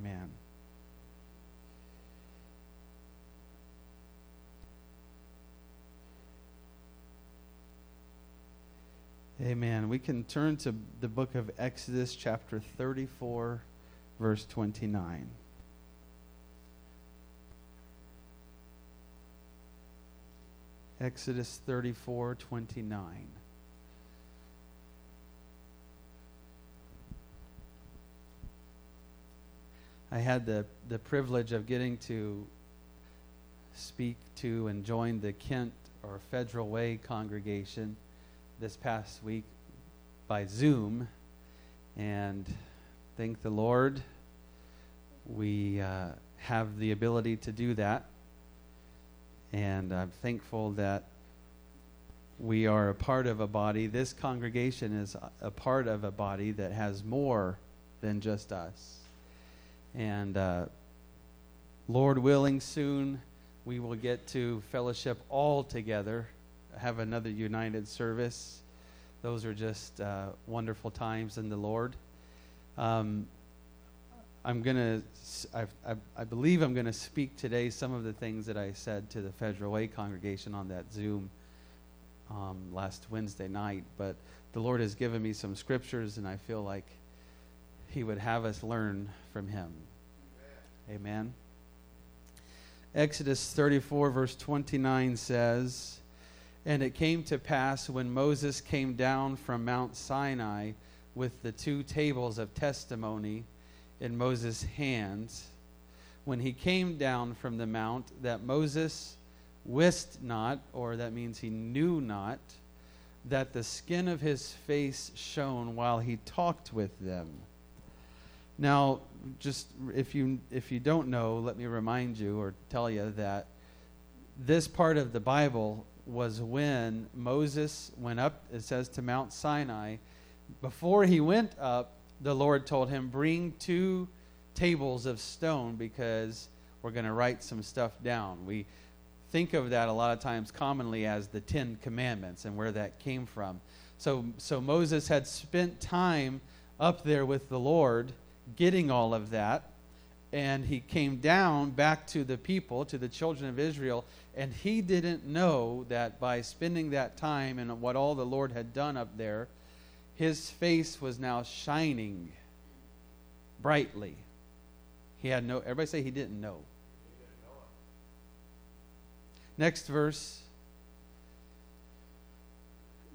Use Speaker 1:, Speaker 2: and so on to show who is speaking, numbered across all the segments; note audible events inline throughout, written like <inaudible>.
Speaker 1: Amen. Amen. We can turn to the book of Exodus, chapter 34, verse 29. Exodus 34, 29. I had the, the privilege of getting to speak to and join the Kent or Federal Way congregation this past week by Zoom. And thank the Lord, we uh, have the ability to do that. And I'm thankful that we are a part of a body. This congregation is a part of a body that has more than just us. And uh, Lord willing, soon we will get to fellowship all together have another united service. Those are just uh, wonderful times in the Lord. Um, I'm to, I, I believe I'm going to speak today some of the things that I said to the Federal Way congregation on that Zoom um, last Wednesday night. But the Lord has given me some scriptures, and I feel like He would have us learn from Him. Amen. Exodus 34, verse 29 says, and it came to pass when Moses came down from Mount Sinai with the two tables of testimony in Moses' hands, when he came down from the mount, that Moses wist not, or that means he knew not, that the skin of his face shone while he talked with them. Now, just if you if you don't know, let me remind you or tell you that this part of the Bible was when Moses went up, it says, to Mount Sinai. Before he went up, the Lord told him, Bring two tables of stone because we're going to write some stuff down. We think of that a lot of times commonly as the Ten Commandments and where that came from. So, so Moses had spent time up there with the Lord getting all of that and he came down back to the people, to the children of Israel, and he didn't know that by spending that time and what all the Lord had done up there, his face was now shining brightly. He had no, everybody say he didn't know. Next verse.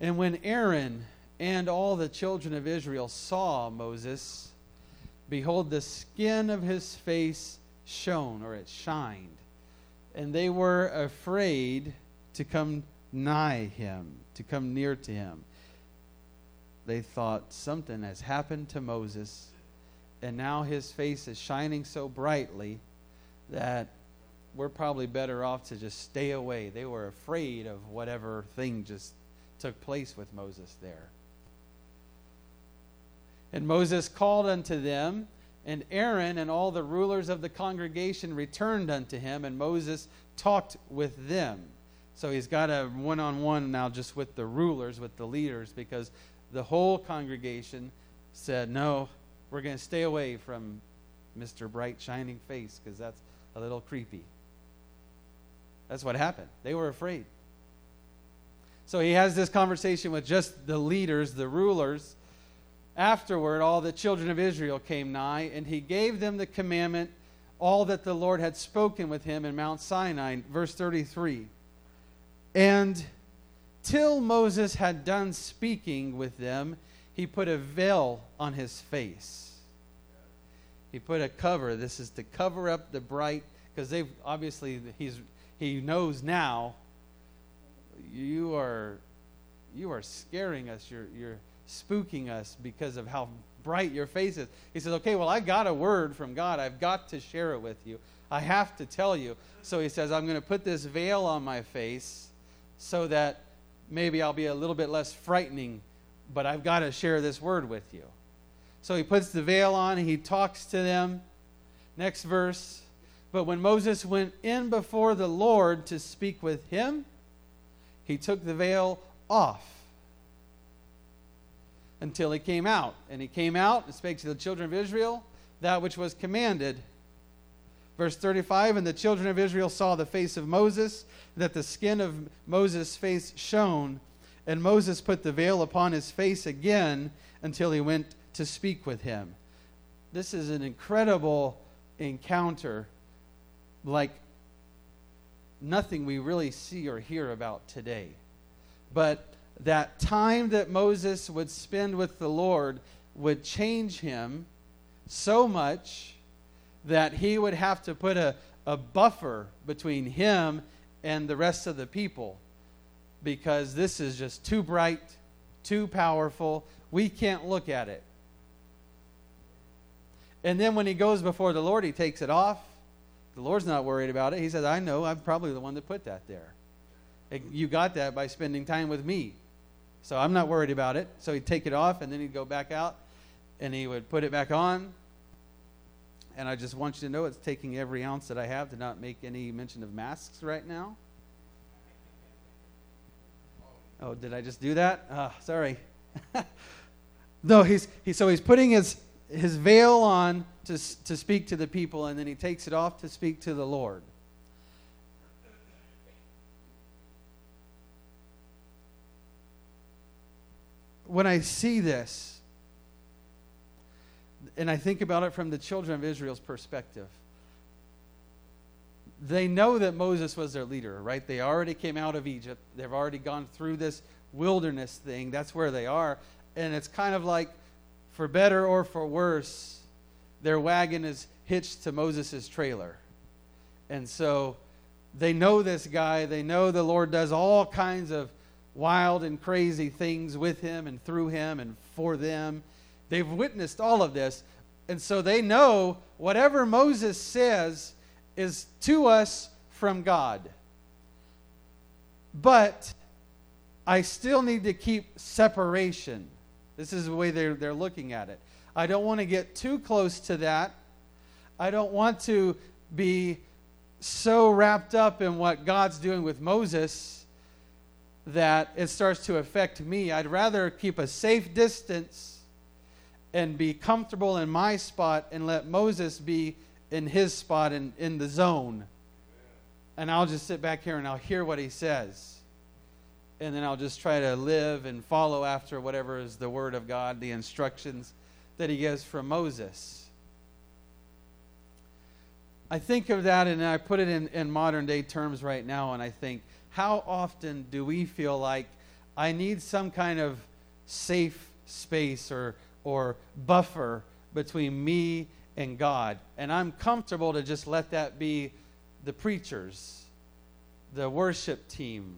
Speaker 1: And when Aaron and all the children of Israel saw Moses, behold, the skin of his face shone, or it shined, and they were afraid to come nigh him, to come near to him. They thought something has happened to Moses, and now his face is shining so brightly that we're probably better off to just stay away. They were afraid of whatever thing just took place with Moses there. And Moses called unto them, and Aaron and all the rulers of the congregation returned unto him, and Moses talked with them. So he's got a one on one now just with the rulers, with the leaders, because the whole congregation said, No, we're going to stay away from Mr. Bright Shining Face because that's a little creepy. That's what happened. They were afraid. So he has this conversation with just the leaders, the rulers, Afterward, all the children of Israel came nigh, and he gave them the commandment, all that the Lord had spoken with him in Mount Sinai. Verse 33. And till Moses had done speaking with them, he put a veil on his face. He put a cover. This is to cover up the bright, because they've obviously he's he knows now. You are you are scaring us. You're you're spooking us because of how bright your face is. He says, Okay, well, I got a word from God. I've got to share it with you. I have to tell you. So he says, I'm going to put this veil on my face so that maybe I'll be a little bit less frightening, but I've got to share this word with you. So he puts the veil on, he talks to them. Next verse. But when Moses went in before the Lord to speak with him, he took the veil off until he came out. And he came out and spake to the children of Israel. that which was commanded. Verse 35 And the children of Israel saw the face of Moses, that the skin of Moses' face shone. And Moses put the veil upon his face again until he went to speak with him. This is an incredible encounter, like nothing we really see or hear about today. But that time that Moses would spend with the Lord would change him so much that he would have to put a, a buffer between him and the rest of the people because this is just too bright, too powerful. We can't look at it. And then when he goes before the Lord, he takes it off. The Lord's not worried about it. He says, I know, I'm probably the one that put that there. You got that by spending time with me. So I'm not worried about it. So he'd take it off, and then he'd go back out, and he would put it back on. And I just want you to know it's taking every ounce that I have to not make any mention of masks right now. Oh, did I just do that? Oh, sorry. <laughs> no, he's he, so he's putting his his veil on to to speak to the people, and then he takes it off to speak to the Lord. When I see this, and I think about it from the children of Israel's perspective, they know that Moses was their leader, right? They already came out of Egypt. They've already gone through this wilderness thing. That's where they are. And it's kind of like, for better or for worse, their wagon is hitched to Moses' trailer. And so they know this guy. They know the Lord does all kinds of wild and crazy things with him and through him and for them. They've witnessed all of this. And so they know whatever Moses says is to us from God. But I still need to keep separation. This is the way they're, they're looking at it. I don't want to get too close to that. I don't want to be so wrapped up in what God's doing with Moses that it starts to affect me. I'd rather keep a safe distance and be comfortable in my spot and let Moses be in his spot in, in the zone. And I'll just sit back here and I'll hear what he says. And then I'll just try to live and follow after whatever is the word of God, the instructions that he gives from Moses. I think of that and I put it in, in modern day terms right now, and I think, how often do we feel like I need some kind of safe space or, or buffer between me and God. And I'm comfortable to just let that be the preachers, the worship team,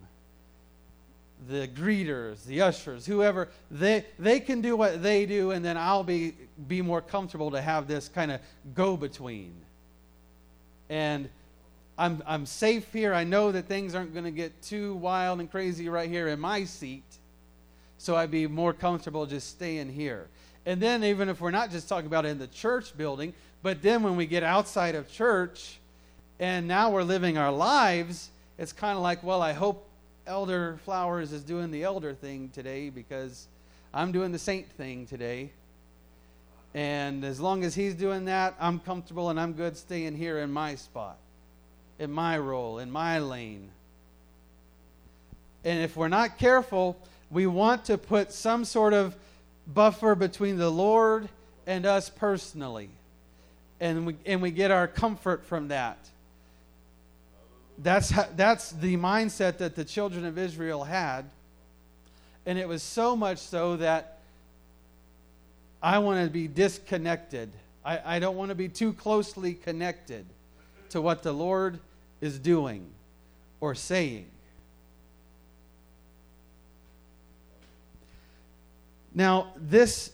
Speaker 1: the greeters, the ushers, whoever. They, they can do what they do, and then I'll be, be more comfortable to have this kind of go between. And I'm, I'm safe here. I know that things aren't going to get too wild and crazy right here in my seat. So I'd be more comfortable just staying here. And then, even if we're not just talking about in the church building, but then when we get outside of church and now we're living our lives, it's kind of like, well, I hope Elder Flowers is doing the elder thing today because I'm doing the saint thing today. And as long as he's doing that, I'm comfortable and I'm good staying here in my spot, in my role, in my lane. And if we're not careful, we want to put some sort of buffer between the Lord and us personally. And we, and we get our comfort from that. That's, how, that's the mindset that the children of Israel had. And it was so much so that I want to be disconnected. I, I don't want to be too closely connected to what the Lord is doing or saying. Now, this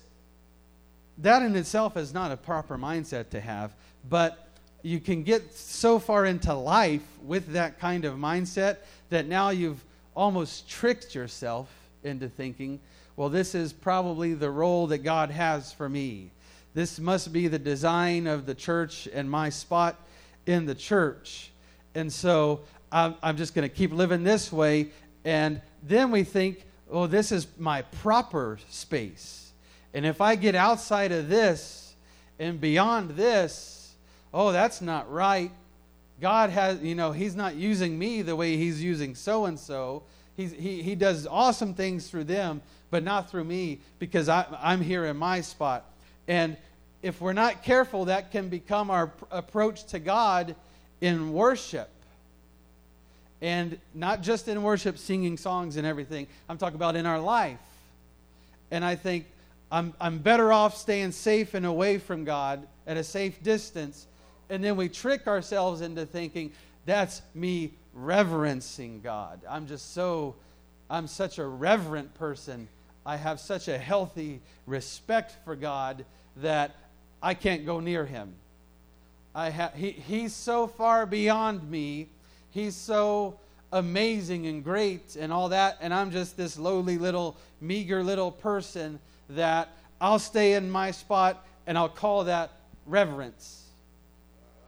Speaker 1: that in itself is not a proper mindset to have, but you can get so far into life with that kind of mindset that now you've almost tricked yourself into thinking, well, this is probably the role that God has for me. This must be the design of the church and my spot in the church. And so I'm, I'm just going to keep living this way. And then we think, oh, this is my proper space. And if I get outside of this And beyond this, oh, that's not right. God has, you know, He's not using me the way He's using so and so. He, he does awesome things through them, but not through me because I, I'm here in my spot. And if we're not careful, that can become our approach to God in worship. And not just in worship, singing songs and everything. I'm talking about in our life. And I think I'm, I'm better off staying safe and away from God at a safe distance. And then we trick ourselves into thinking that's me reverencing God. I'm just so, I'm such a reverent person. I have such a healthy respect for God that I can't go near him. I ha- he, he's so far beyond me. He's so amazing and great and all that. And I'm just this lowly little, meager little person that I'll stay in my spot and I'll call that reverence.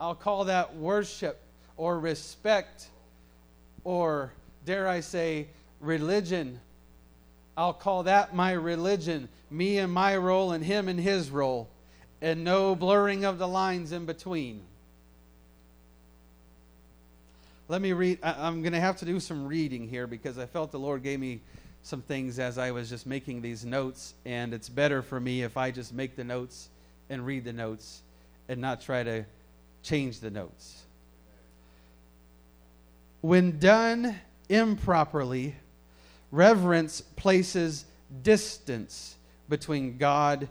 Speaker 1: I'll call that worship or respect or, dare I say, religion. I'll call that my religion, me and my role and him and his role, and no blurring of the lines in between. Let me read. I'm going to have to do some reading here because I felt the Lord gave me some things as I was just making these notes, and it's better for me if I just make the notes and read the notes and not try to change the notes. When done improperly, reverence places distance between God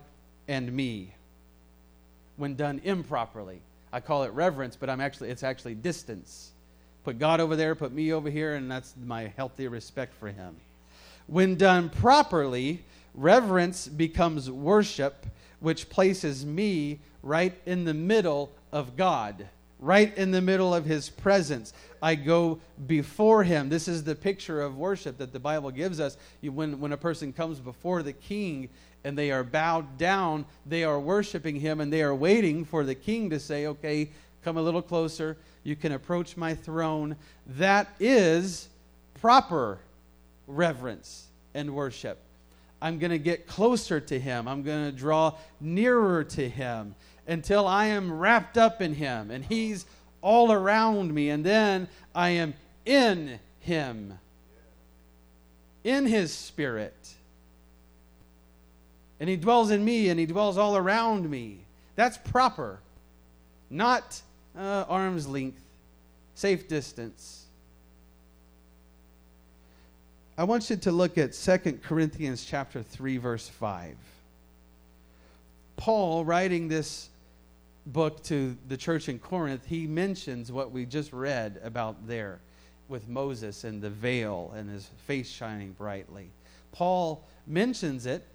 Speaker 1: and me. When done improperly, I call it reverence, but I'm actually it's actually distance. Put God over there, put me over here, and that's my healthy respect for Him. When done properly, reverence becomes worship, which places me right in the middle of God, right in the middle of His presence. I go before Him. This is the picture of worship that the Bible gives us. When, when a person comes before the king and they are bowed down, they are worshiping Him and they are waiting for the king to say, Okay, come a little closer you can approach my throne. That is proper reverence and worship. I'm going to get closer to him. I'm going to draw nearer to him until I am wrapped up in him and he's all around me. And then I am in him, in his spirit. And he dwells in me and he dwells all around me. That's proper, not uh, arm's length, safe distance. I want you to look at 2 Corinthians chapter 3 verse 5. Paul writing this book to the church in Corinth, he mentions what we just read about there with Moses and the veil and his face shining brightly. Paul mentions it,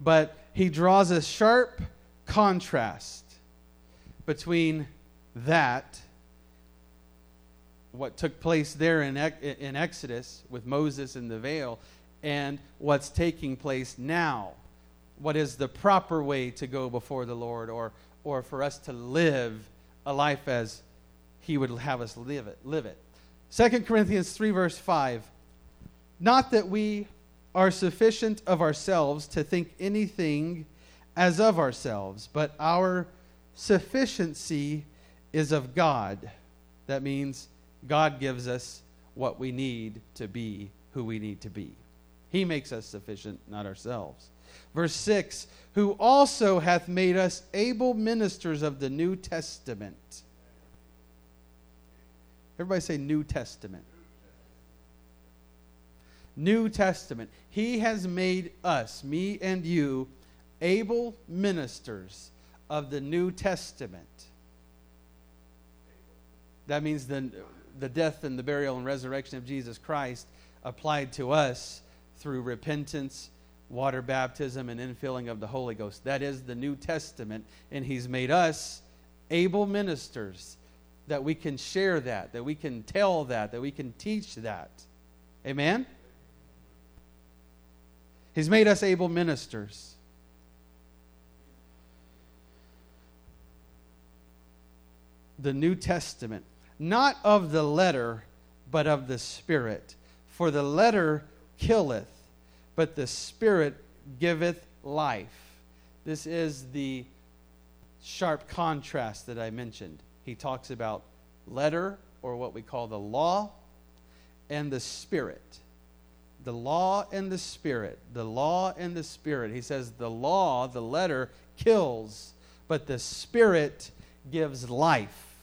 Speaker 1: but he draws a sharp contrast between that, what took place there in, in Exodus with Moses and the veil, and what's taking place now. What is the proper way to go before the Lord, or, or for us to live a life as He would have us live it? Live it. 2 Corinthians 3, verse 5. Not that we are sufficient of ourselves to think anything as of ourselves, but our sufficiency is of God. That means God gives us what we need to be who we need to be. He makes us sufficient, not ourselves. Verse 6 Who also hath made us able ministers of the New Testament. Everybody say New Testament. New Testament. He has made us, me and you, able ministers of the New Testament. That means the, the death and the burial and resurrection of Jesus Christ applied to us through repentance, water baptism, and infilling of the Holy Ghost. That is the New Testament, and He's made us able ministers that we can share that, that we can tell that, that we can teach that. Amen? He's made us able ministers. The New Testament not of the letter, but of the Spirit. For the letter killeth, but the Spirit giveth life. This is the sharp contrast that I mentioned. He talks about letter, or what we call the law, and the spirit. The law and the spirit. The law and the spirit. He says the law, the letter, kills, but the spirit gives life.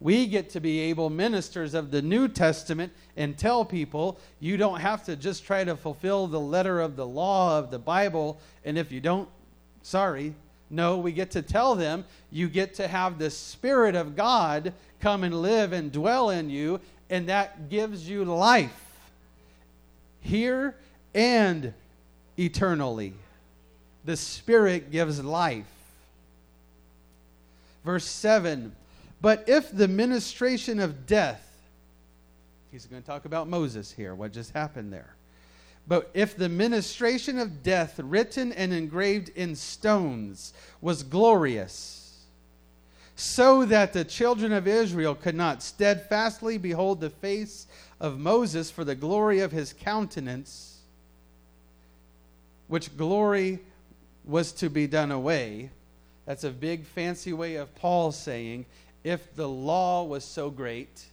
Speaker 1: We get to be able ministers of the New Testament and tell people you don't have to just try to fulfill the letter of the law of the Bible, and if you don't, sorry. No, we get to tell them you get to have the Spirit of God come and live and dwell in you, and that gives you life here and eternally. The Spirit gives life. Verse 7 But if the ministration of death, he's going to talk about Moses here, what just happened there. But if the ministration of death, written and engraved in stones, was glorious, so that the children of Israel could not steadfastly behold the face of Moses for the glory of his countenance, which glory was to be done away. That's a big fancy way of Paul saying, if the law was so great,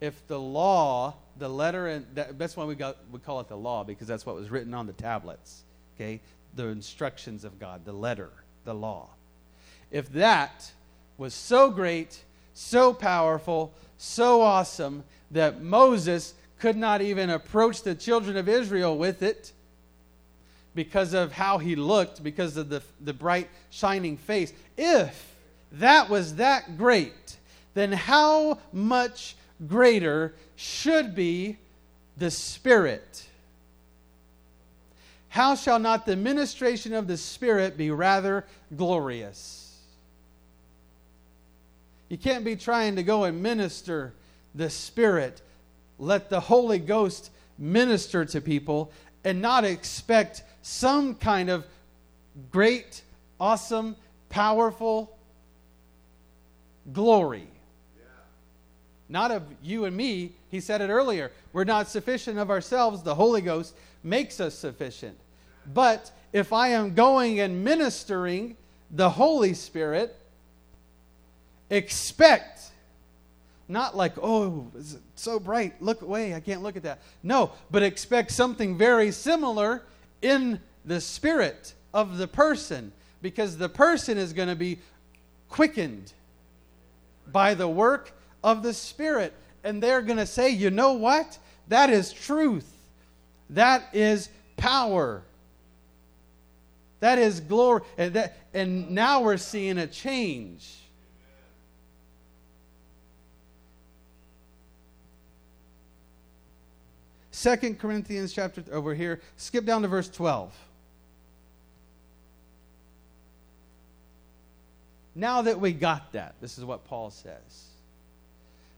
Speaker 1: if the law, the letter, and that, that's why we, got, we call it the law, because that's what was written on the tablets, okay? The instructions of God, the letter, the law. If that was so great, so powerful, so awesome that Moses could not even approach the children of Israel with it, because of how he looked, because of the, the bright, shining face. If that was that great, then how much greater should be the Spirit? How shall not the ministration of the Spirit be rather glorious? You can't be trying to go and minister the Spirit. Let the Holy Ghost minister to people and not expect some kind of great, awesome, powerful glory. Yeah. Not of you and me. He said it earlier. We're not sufficient of ourselves. The Holy Ghost makes us sufficient. But if I am going and ministering the Holy Spirit, expect not like, oh, it's so bright, look away, I can't look at that. No, but expect something very similar in the spirit of the person because the person is going to be quickened by the work of the Spirit. And they're going to say, you know what? That is truth. That is power. That is glory. And, that, and now we're seeing a change. Second Corinthians chapter over here. Skip down to verse 12. Now that we got that, this is what Paul says.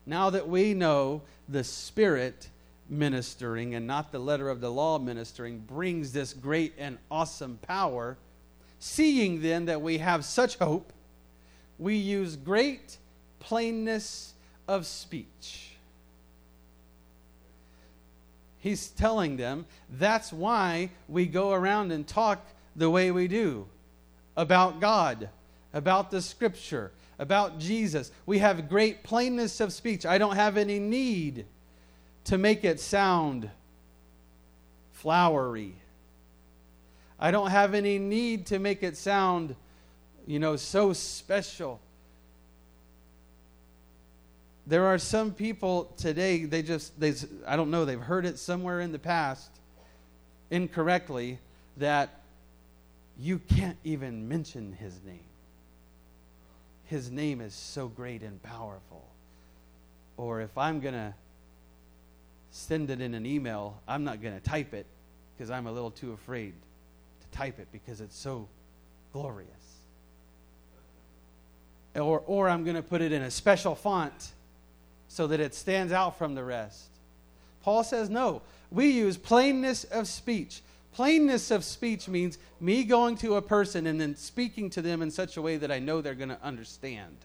Speaker 1: Now that we know the Spirit ministering and not the letter of the law ministering brings this great and awesome power, seeing then that we have such hope, we use great plainness of speech He's telling them that's why we go around and talk the way we do about God, about the scripture, about Jesus. We have great plainness of speech. I don't have any need to make it sound flowery. I don't have any need to make it sound, you know, so special there are some people today they just they i don't know they've heard it somewhere in the past incorrectly that you can't even mention his name. His name is so great and powerful. Or if i'm going to send it in an email i'm not going to type it because i'm a little too afraid to type it because it's so glorious. Or, or i'm going to put it in a special font so that it stands out from the rest. Paul says, no, we use plainness of speech. Plainness of speech means me going to a person and then speaking to them in such a way that I know they're going to understand.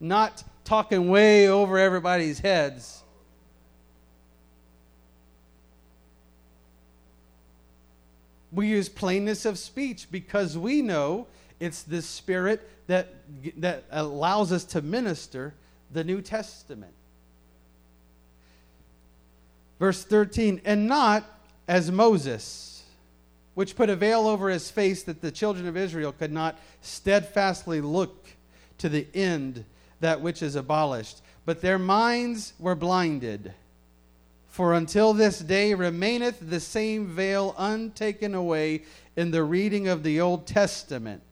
Speaker 1: Not talking way over everybody's heads. We use plainness of speech because we know It's the Spirit that, that allows us to minister the New Testament. Verse 13, and not as Moses, which put a veil over his face that the children of Israel could not steadfastly look to the end that which is abolished. But their minds were blinded. For until this day remaineth the same veil untaken away in the reading of the Old Testament.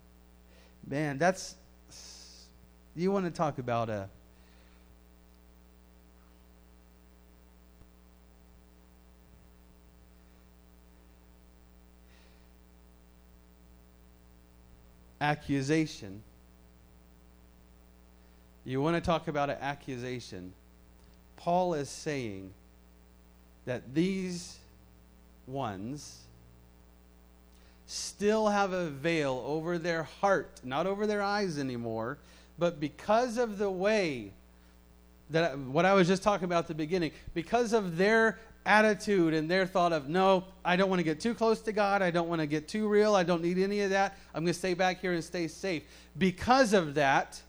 Speaker 1: Man, that's. You want to talk about a accusation. You want to talk about an accusation. Paul is saying that these ones still have a veil over their heart, not over their eyes anymore, but because of the way that what I was just talking about at the beginning, because of their attitude and their thought of, no, I don't want to get too close to God. I don't want to get too real. I don't need any of that. I'm going to stay back here and stay safe. Because of that,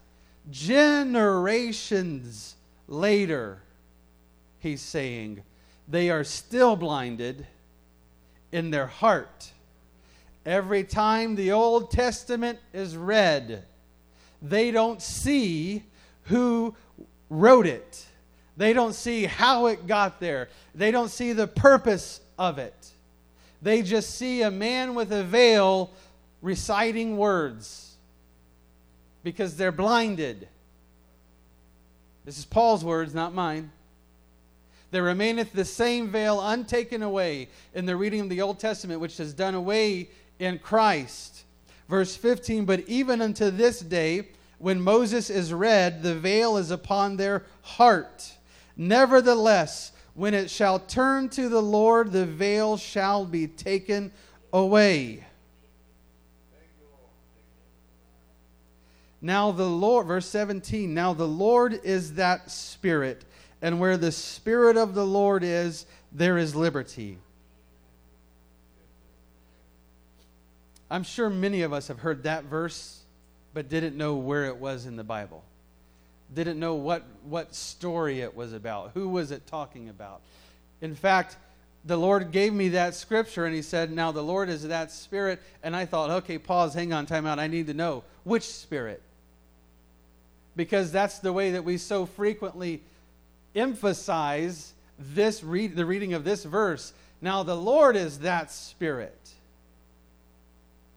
Speaker 1: generations later, he's saying, they are still blinded in their heart. Every time the Old Testament is read, they don't see who wrote it they don't see how it got there. They don't see the purpose of it. They just see a man with a veil reciting words because they're blinded. This is Paul's words, not mine. There remaineth the same veil untaken away in the reading of the Old Testament, which is done away in Christ. Verse 15 But even unto this day, when Moses is read, the veil is upon their heart. Nevertheless, when it shall turn to the Lord, the veil shall be taken away. Now the Lord, verse 17, now the Lord is that Spirit, and where the Spirit of the Lord is, there is liberty. I'm sure many of us have heard that verse, but didn't know where it was in the Bible didn't know what, what story it was about. Who was it talking about? In fact, the Lord gave me that scripture and he said, Now the Lord is that spirit. And I thought, okay, pause, hang on, time out. I need to know which spirit. Because that's the way that we so frequently emphasize this read, the reading of this verse. Now the Lord is that spirit.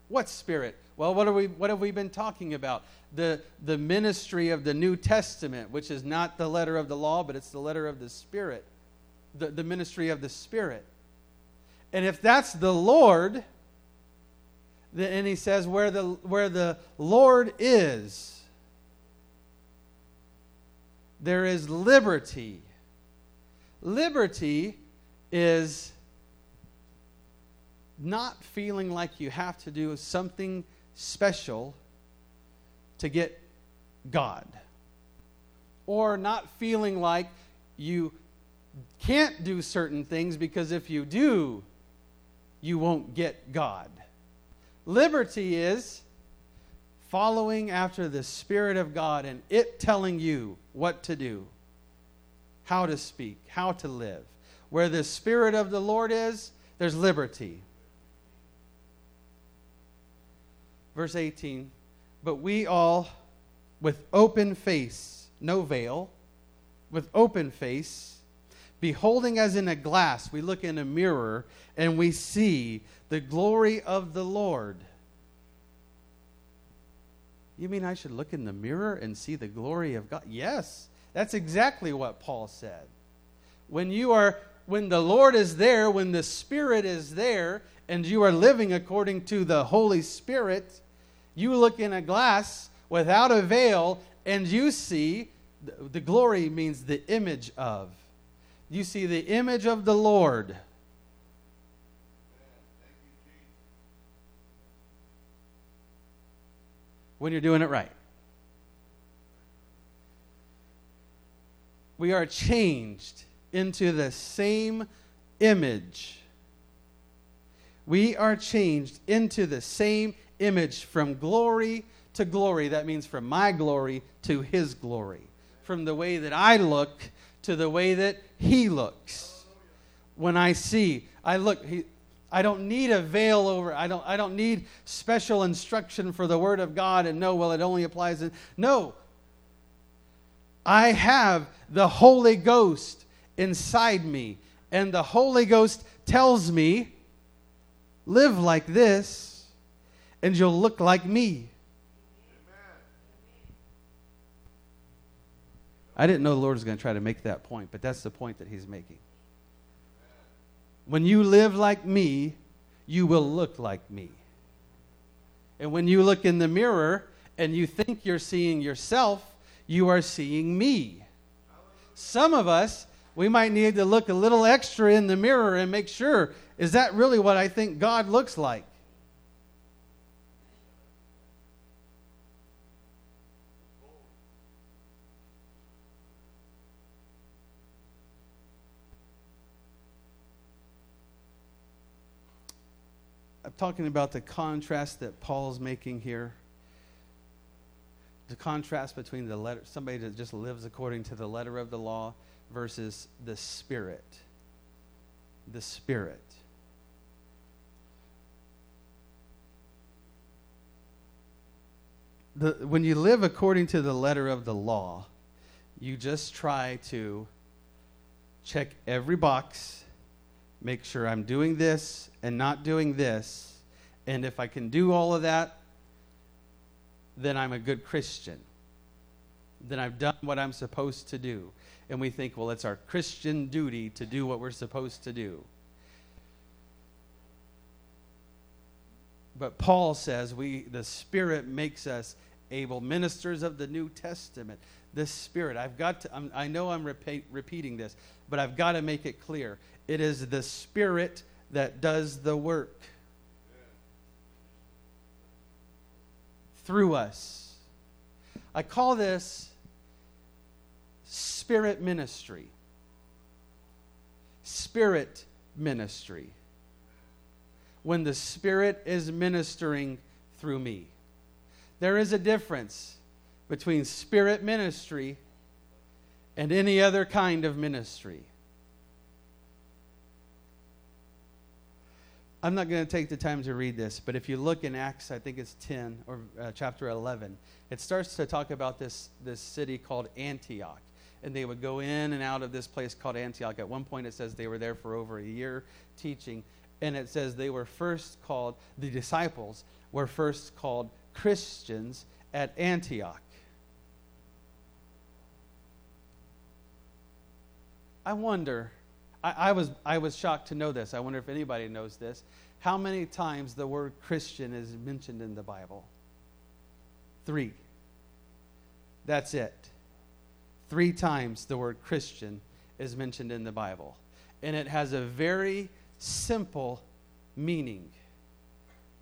Speaker 1: What spirit? Well, what, are we, what have we been talking about? The, the ministry of the New Testament, which is not the letter of the law, but it's the letter of the Spirit, the, the ministry of the Spirit. And if that's the Lord, then, and he says, where the, where the Lord is, there is liberty. Liberty is not feeling like you have to do something special to get God. Or not feeling like you can't do certain things because if you do, you won't get God. Liberty is following after the Spirit of God and it telling you what to do, how to speak, how to live. Where the Spirit of the Lord is, there's liberty. Verse 18 But we all, with open face, no veil, with open face, beholding as in a glass, we look in a mirror and we see the glory of the Lord. You mean I should look in the mirror and see the glory of God? Yes, that's exactly what Paul said. When you are when the Lord is there, when the Spirit is there, and you are living according to the Holy Spirit, you look in a glass without a veil and you see the glory means the image of. You see the image of the Lord. When you're doing it right. We are changed into the same image. We are changed into the same image from glory to glory. That means from my glory to his glory. From the way that I look to the way that he looks. When I see, I look, he, I don't need a veil over. I don't. I don't need special instruction for the Word of God and know. Well, it only applies. In, no. I have the Holy Ghost inside me, and the Holy Ghost tells me, "Live like this, and you'll look like me." I didn't know the Lord was going to try to make that point, but that's the point that He's making. When you live like me, you will look like me. And when you look in the mirror and you think you're seeing yourself, you are seeing me. Some of us, we might need to look a little extra in the mirror and make sure is that really what I think God looks like? I'm talking about the contrast that Paul's making here. The contrast between the letter, somebody that just lives according to the letter of the law versus the spirit. The spirit. The, when you live according to the letter of the law, you just try to check every box make sure I'm doing this and not doing this. And if I can do all of that, then I'm a good Christian. Then I've done what I'm supposed to do. And we think, well, it's our Christian duty to do what we're supposed to do. But Paul says we the Spirit makes us able ministers of the New Testament. The Spirit. I've got to, I'm, i know I'm repeat, repeating this, but I've got to make it clear. It is the Spirit that does the work through us. I call this spirit ministry. Spirit ministry. When the Spirit is ministering through me. There is a difference between spirit ministry and any other kind of ministry. I'm not going to take the time to read this, but if you look in Acts, I think it's 10 or uh, chapter 11, it starts to talk about this, this city called Antioch. And they would go in and out of this place called Antioch. At one point, it says they were there for over a year teaching. And it says they were first called, the disciples were first called Christians at Antioch. I wonder I, I, was, I was shocked to know this. I wonder if anybody knows this. How many times the word Christian is mentioned in the Bible? Three. That's it. Three times the word Christian is mentioned in the Bible. And it has a very simple meaning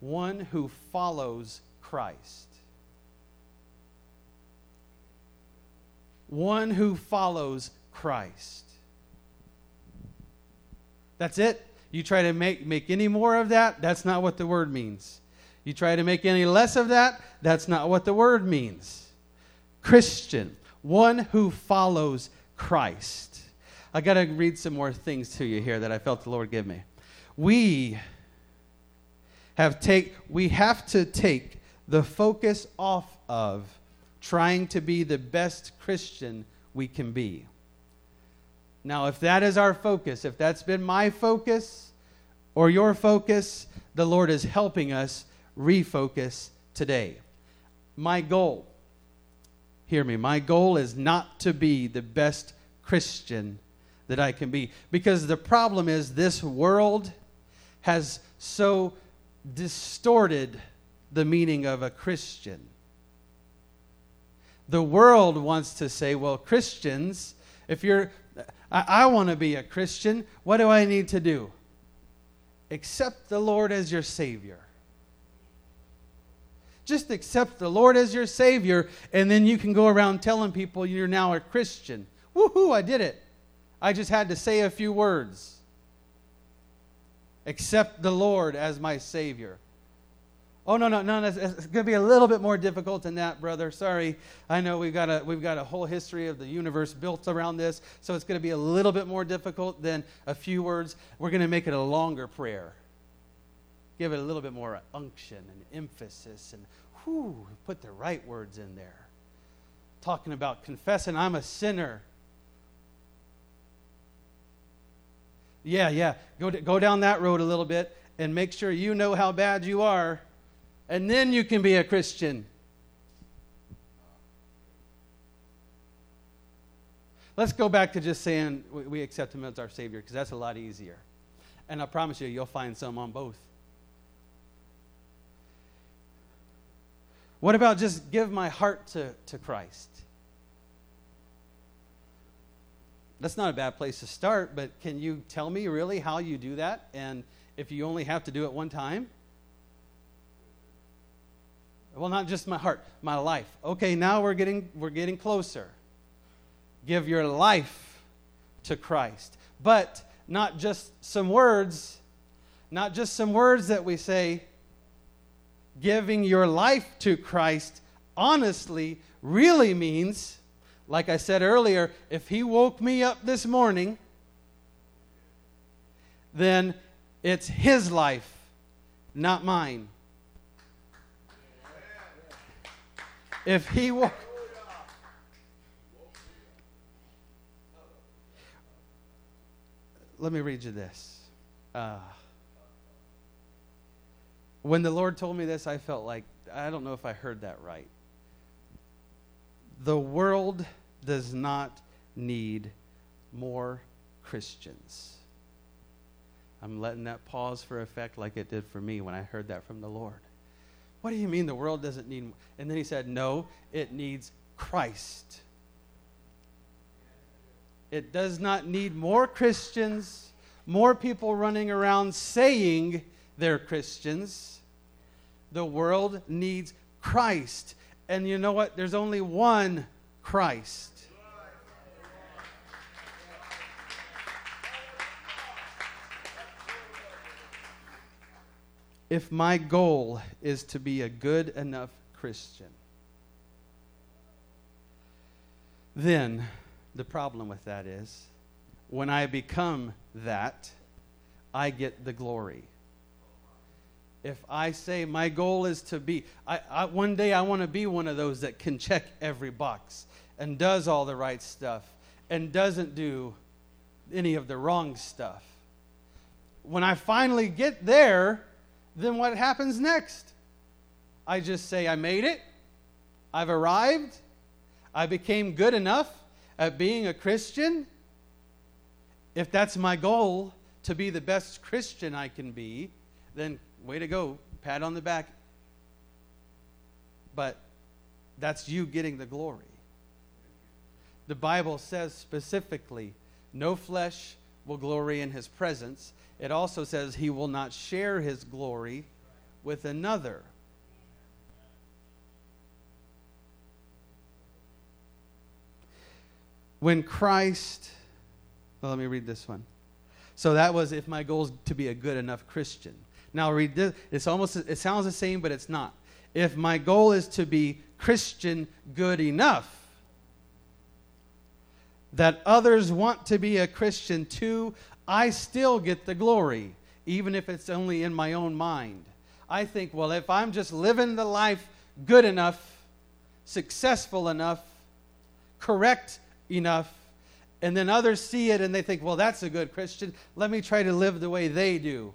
Speaker 1: one who follows Christ. One who follows Christ. That's it. You try to make, make any more of that, that's not what the word means. You try to make any less of that, that's not what the word means. Christian, one who follows Christ. I got to read some more things to you here that I felt the Lord give me. We have take we have to take the focus off of trying to be the best Christian we can be. Now, if that is our focus, if that's been my focus or your focus, the Lord is helping us refocus today. My goal, hear me, my goal is not to be the best Christian that I can be. Because the problem is, this world has so distorted the meaning of a Christian. The world wants to say, well, Christians, if you're I, I want to be a Christian. What do I need to do? Accept the Lord as your Savior. Just accept the Lord as your Savior, and then you can go around telling people you're now a Christian. Woohoo, I did it. I just had to say a few words. Accept the Lord as my Savior. Oh no no no! It's, it's going to be a little bit more difficult than that, brother. Sorry, I know we've got a we've got a whole history of the universe built around this, so it's going to be a little bit more difficult than a few words. We're going to make it a longer prayer. Give it a little bit more unction and emphasis, and whoo, put the right words in there. Talking about confessing, I'm a sinner. Yeah, yeah. Go, go down that road a little bit and make sure you know how bad you are and then you can be a Christian. Let's go back to just saying we accept Him as our Savior because that's a lot easier. And I promise you, you'll find some on both. What about just give my heart to, to Christ? That's not a bad place to start, but can you tell me really how you do that? And if you only have to do it one time? Well, not just my heart, my life. Okay, now we're getting we're getting closer. Give your life to Christ. But not just some words, not just some words that we say. Giving your life to Christ honestly really means like I said earlier, if he woke me up this morning, then it's his life, not mine. If he will. Let me read you this. Uh, when the Lord told me this, I felt like, I don't know if I heard that right. The world does not need more Christians. I'm letting that pause for effect like it did for me when I heard that from the Lord. What do you mean the world doesn't need? And then he said, No, it needs Christ. It does not need more Christians, more people running around saying they're Christians. The world needs Christ. And you know what? There's only one Christ. If my goal is to be a good enough Christian, then the problem with that is when I become that, I get the glory. If I say my goal is to be, I, I, one day I want to be one of those that can check every box and does all the right stuff and doesn't do any of the wrong stuff. When I finally get there, then what happens next? I just say, I made it. I've arrived. I became good enough at being a Christian. If that's my goal, to be the best Christian I can be, then way to go. Pat on the back. But that's you getting the glory. The Bible says specifically, no flesh will glory in his presence, it also says he will not share his glory with another. When Christ, well, let me read this one. So that was if my goal is to be a good enough Christian. Now read this. It's almost it sounds the same, but it's not. If my goal is to be Christian good enough, that others want to be a Christian too, I still get the glory, even if it's only in my own mind. I think, well, if I'm just living the life good enough, successful enough, correct enough, and then others see it and they think, well, that's a good Christian, let me try to live the way they do.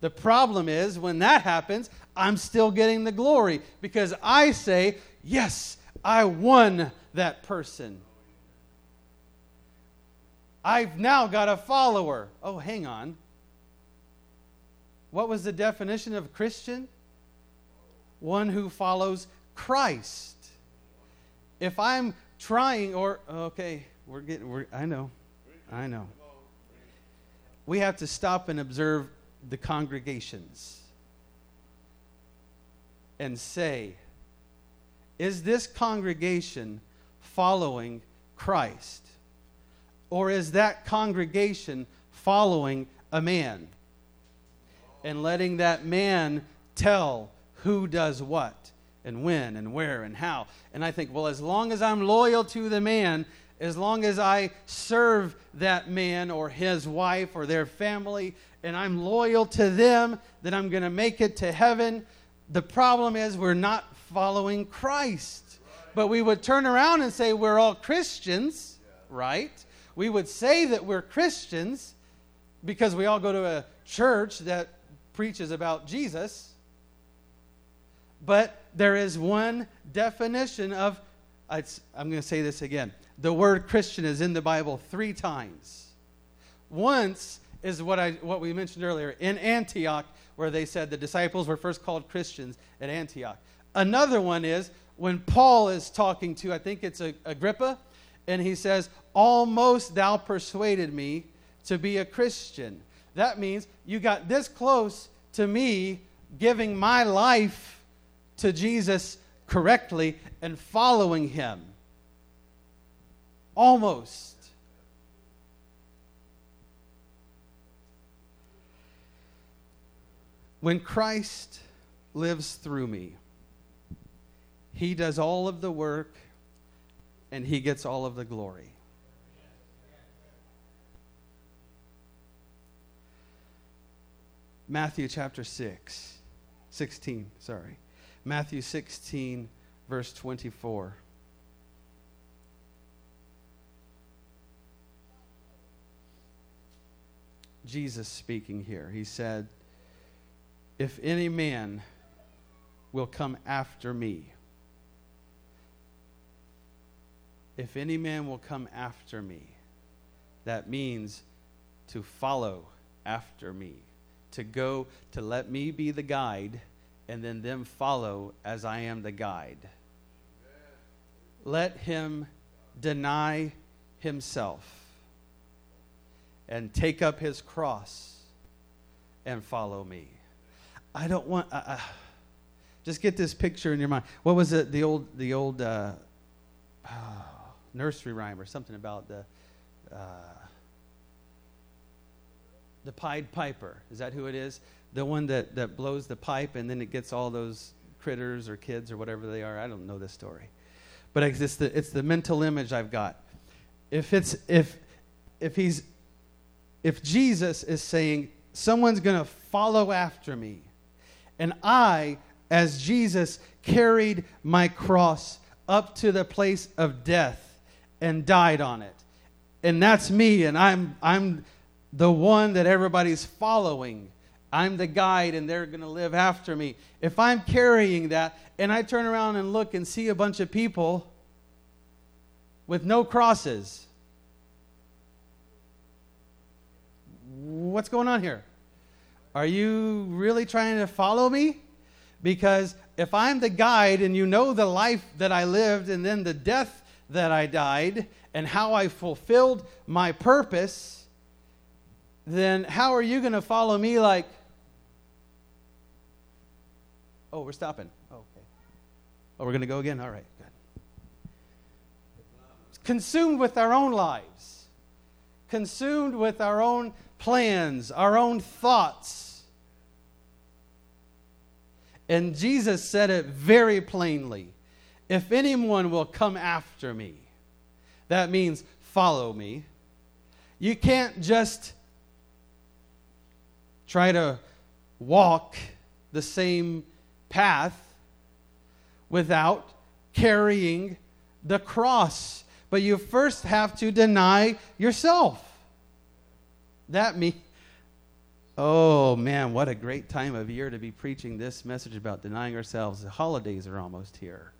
Speaker 1: The problem is when that happens, I'm still getting the glory because I say, yes, I won that person. I've now got a follower. Oh, hang on. What was the definition of Christian? One who follows Christ. If I'm trying, or, okay, we're getting, we're, I know, I know. We have to stop and observe the congregations and say, is this congregation following Christ? Or is that congregation following a man and letting that man tell who does what and when and where and how. And I think, well, as long as I'm loyal to the man, as long as I serve that man or his wife or their family, and I'm loyal to them, then I'm going to make it to heaven. The problem is we're not following Christ. But we would turn around and say we're all Christians, right? We would say that we're Christians because we all go to a church that preaches about Jesus. But there is one definition of, I'm going to say this again. The word Christian is in the Bible three times. Once is what, I, what we mentioned earlier in Antioch, where they said the disciples were first called Christians at Antioch. Another one is when Paul is talking to, I think it's Agrippa, and he says, Almost thou persuaded me to be a Christian. That means you got this close to me giving my life to Jesus correctly and following him. Almost. When Christ lives through me, he does all of the work and he gets all of the glory. Matthew chapter 6, 16, sorry. Matthew 16, verse 24. Jesus speaking here. He said, If any man will come after me, If any man will come after me, that means to follow after me, to go, to let me be the guide, and then them follow as I am the guide. Let him deny himself and take up his cross and follow me. I don't want. Uh, uh, just get this picture in your mind. What was it? The old, the old. Uh, oh, nursery rhyme or something about the uh, the Pied Piper. Is that who it is? The one that, that blows the pipe and then it gets all those critters or kids or whatever they are. I don't know this story, but it's the it's the mental image I've got. If it's if if he's if Jesus is saying someone's going to follow after me, and I, as Jesus, carried my cross up to the place of death and died on it. And that's me, and I'm, I'm the one that everybody's following. I'm the guide, and they're going to live after me. If I'm carrying that, and I turn around and look and see a bunch of people with no crosses, what's going on here? Are you really trying to follow me? Because if I'm the guide and you know the life that I lived and then the death that I died and how I fulfilled my purpose, then how are you going to follow me like, oh, we're stopping. Oh, okay. Oh, we're going to go again? All right, good. Consumed with our own lives, consumed with our own plans, our own thoughts. And Jesus said it very plainly if anyone will come after me, that means follow me. You can't just try to walk the same path without carrying the cross. But you first have to deny yourself. That means, oh man, what a great time of year to be preaching this message about denying ourselves. The holidays are almost here.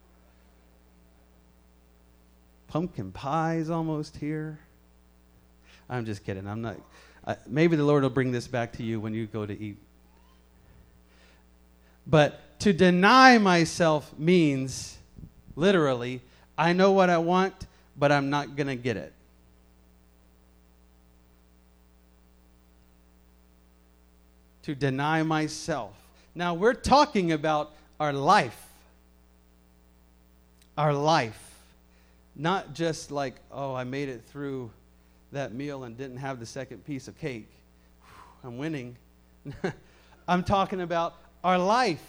Speaker 1: Pumpkin pies almost here. I'm just kidding. I'm not. Uh, maybe the Lord will bring this back to you when you go to eat. But to deny myself means literally, I know what I want, but I'm not going to get it. To deny myself. Now, we're talking about our life. Our life. Not just like, oh, I made it through that meal and didn't have the second piece of cake. I'm winning. <laughs> I'm talking about our life.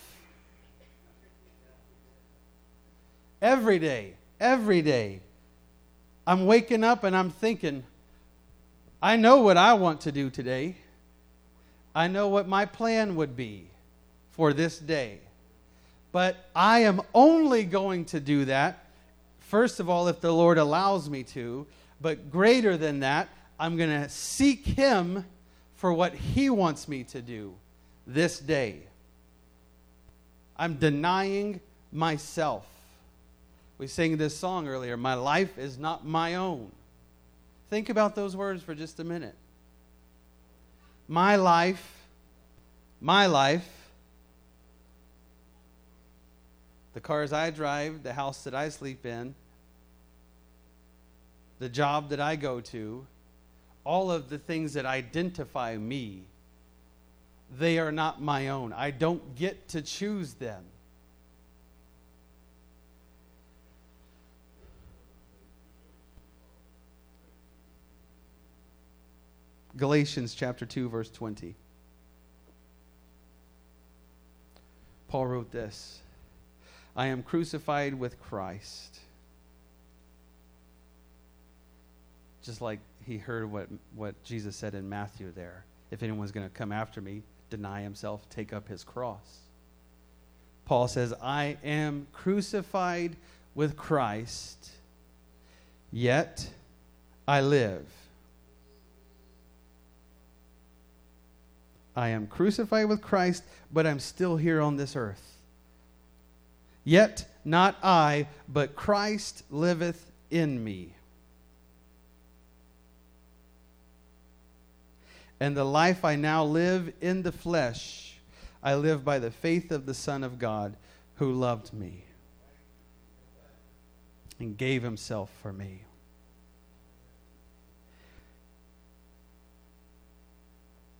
Speaker 1: Every day, every day, I'm waking up and I'm thinking, I know what I want to do today. I know what my plan would be for this day. But I am only going to do that, first of all, if the Lord allows me to. But greater than that, I'm going to seek Him for what He wants me to do this day. I'm denying myself. We sang this song earlier My life is not my own. Think about those words for just a minute. My life, my life, the cars I drive, the house that I sleep in, the job that I go to, all of the things that identify me, they are not my own. I don't get to choose them. Galatians chapter 2 verse 20. Paul wrote this, I am crucified with Christ. Just like he heard what, what Jesus said in Matthew there. If anyone's going to come after me, deny himself, take up his cross. Paul says, I am crucified with Christ, yet I live. I am crucified with Christ, but I'm still here on this earth. Yet not I, but Christ liveth in me. And the life I now live in the flesh, I live by the faith of the Son of God who loved me and gave himself for me.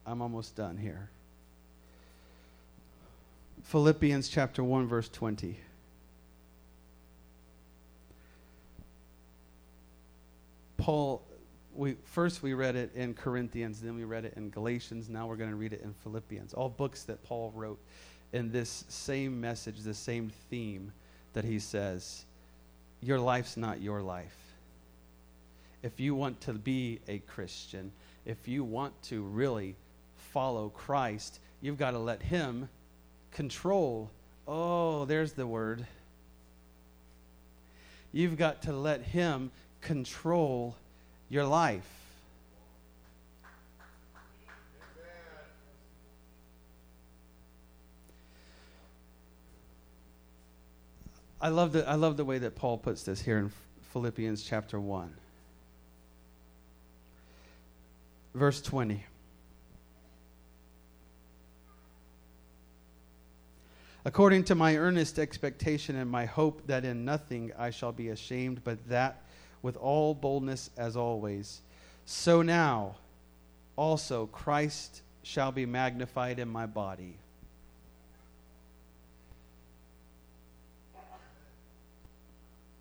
Speaker 1: I'm almost done here. Philippians chapter 1, verse 20. Paul we first we read it in Corinthians, then we read it in Galatians, now we're going to read it in Philippians. All books that Paul wrote in this same message, the same theme that he says, your life's not your life. If you want to be a Christian, if you want to really follow Christ, you've got to let him control. Oh, there's the word. You've got to let him control your life. I love, the, I love the way that Paul puts this here in Philippians chapter 1. Verse 20. According to my earnest expectation and my hope that in nothing I shall be ashamed, but that with all boldness as always. So now also Christ shall be magnified in my body.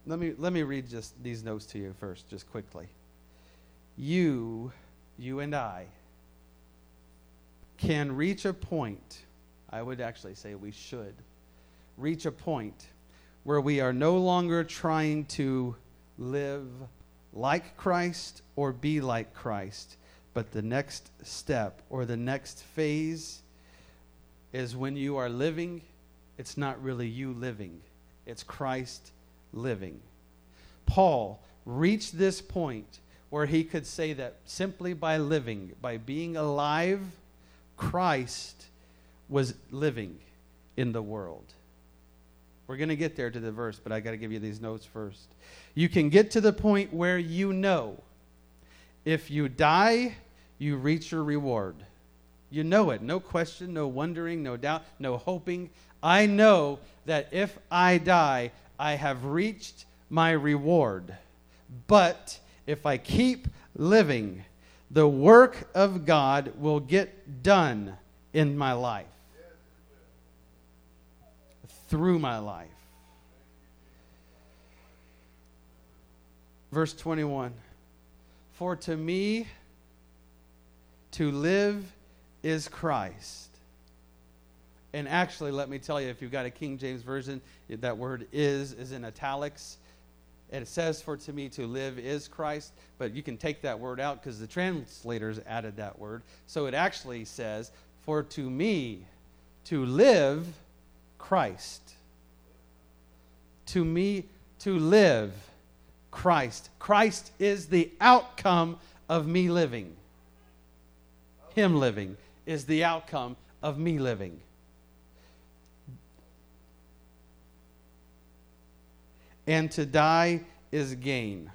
Speaker 1: Let me, let me read just these notes to you first, just quickly. You, you and I, can reach a point, I would actually say we should reach a point where we are no longer trying to live like Christ or be like Christ. But the next step or the next phase is when you are living, it's not really you living, it's Christ living. Paul reached this point where he could say that simply by living, by being alive, Christ was living in the world. We're going to get there to the verse, but I got to give you these notes first. You can get to the point where you know if you die, you reach your reward. You know it. No question, no wondering, no doubt, no hoping. I know that if I die, I have reached my reward. But if I keep living, the work of God will get done in my life through my life. Verse 21 For to me to live is Christ, And actually, let me tell you, if you've got a King James Version, that word is is in italics. And it says, For to me to live is Christ, but you can take that word out because the translators added that word. So it actually says, For to me to live Christ. To me to live Christ. Christ is the outcome of me living. Him living is the outcome of me living. And to die is gain.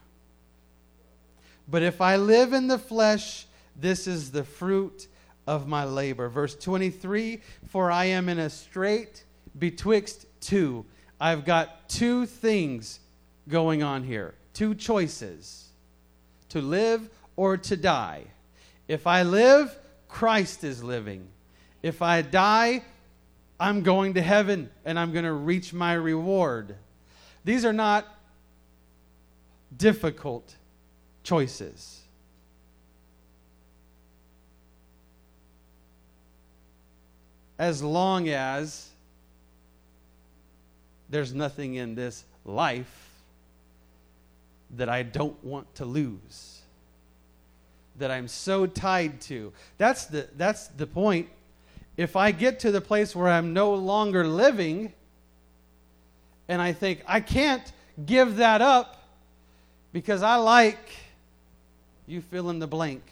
Speaker 1: But if I live in the flesh, this is the fruit of my labor. Verse 23 For I am in a strait betwixt two. I've got two things going on here, two choices to live or to die. If I live, Christ is living. If I die, I'm going to heaven and I'm going to reach my reward. These are not difficult choices. As long as there's nothing in this life that I don't want to lose, that I'm so tied to. That's the, that's the point. If I get to the place where I'm no longer living, and I think, I can't give that up because I like, you fill in the blank,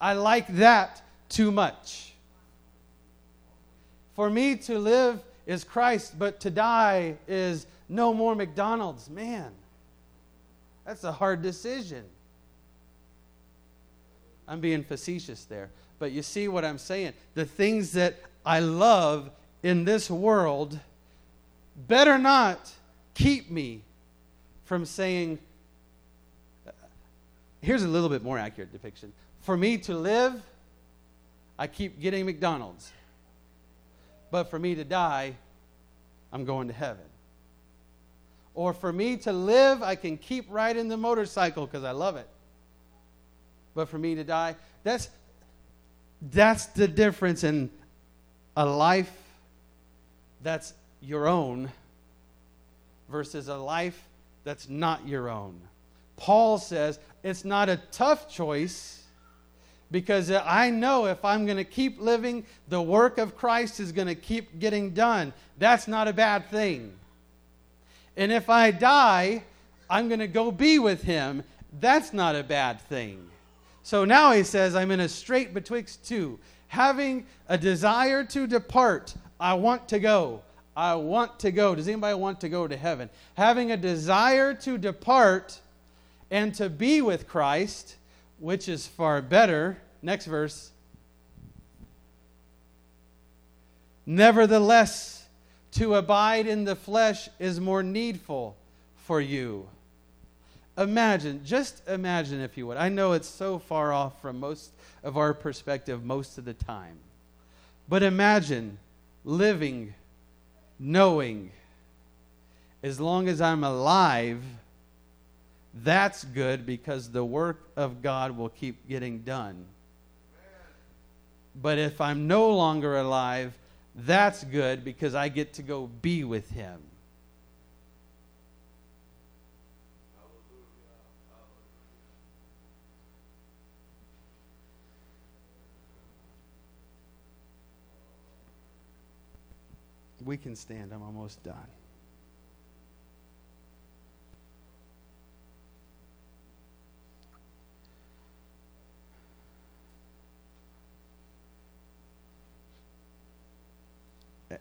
Speaker 1: I like that too much. For me to live is Christ, but to die is no more McDonald's. Man, that's a hard decision. I'm being facetious there. But you see what I'm saying? The things that I love in this world better not keep me from saying, here's a little bit more accurate depiction. For me to live, I keep getting McDonald's. But for me to die, I'm going to heaven. Or for me to live, I can keep riding the motorcycle because I love it. But for me to die, that's that's the difference in a life that's your own versus a life that's not your own. Paul says it's not a tough choice because I know if I'm going to keep living, the work of Christ is going to keep getting done. That's not a bad thing. And if I die, I'm going to go be with him. That's not a bad thing. So now he says, I'm in a strait betwixt two. Having a desire to depart, I want to go. I want to go. Does anybody want to go to heaven? Having a desire to depart and to be with Christ, which is far better. Next verse. Nevertheless, to abide in the flesh is more needful for you. Imagine, just imagine if you would. I know it's so far off from most of our perspective most of the time. But imagine living knowing as long as I'm alive, that's good because the work of God will keep getting done. But if I'm no longer alive, that's good because I get to go be with Him. We can stand. I'm almost done.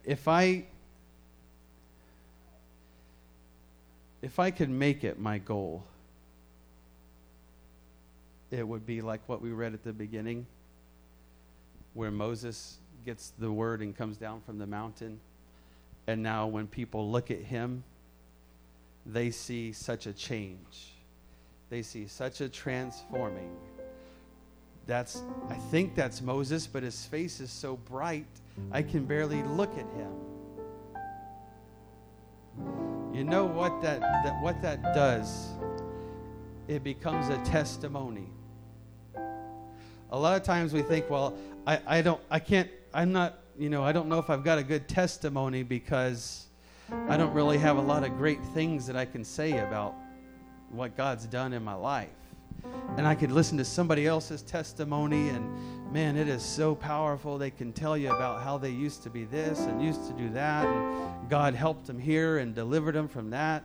Speaker 1: If I if I could make it my goal, it would be like what we read at the beginning, where Moses gets the word and comes down from the mountain. And now, when people look at him, they see such a change. They see such a transforming. That's, I think that's Moses, but his face is so bright, I can barely look at him. You know what that, that what that does? It becomes a testimony. A lot of times we think, well, I, I don't, I can't, I'm not you know, I don't know if I've got a good testimony because I don't really have a lot of great things that I can say about what God's done in my life. And I could listen to somebody else's testimony, and man, it is so powerful. They can tell you about how they used to be this and used to do that, and God helped them here and delivered them from that.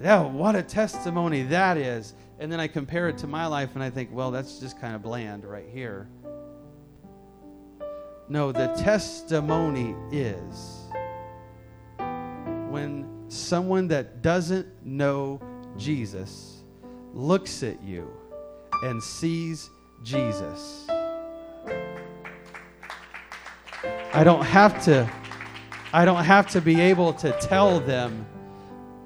Speaker 1: Yeah, what a testimony that is. And then I compare it to my life, and I think, well, that's just kind of bland right here. No, the testimony is when someone that doesn't know Jesus looks at you and sees Jesus. I don't have to I don't have to be able to tell them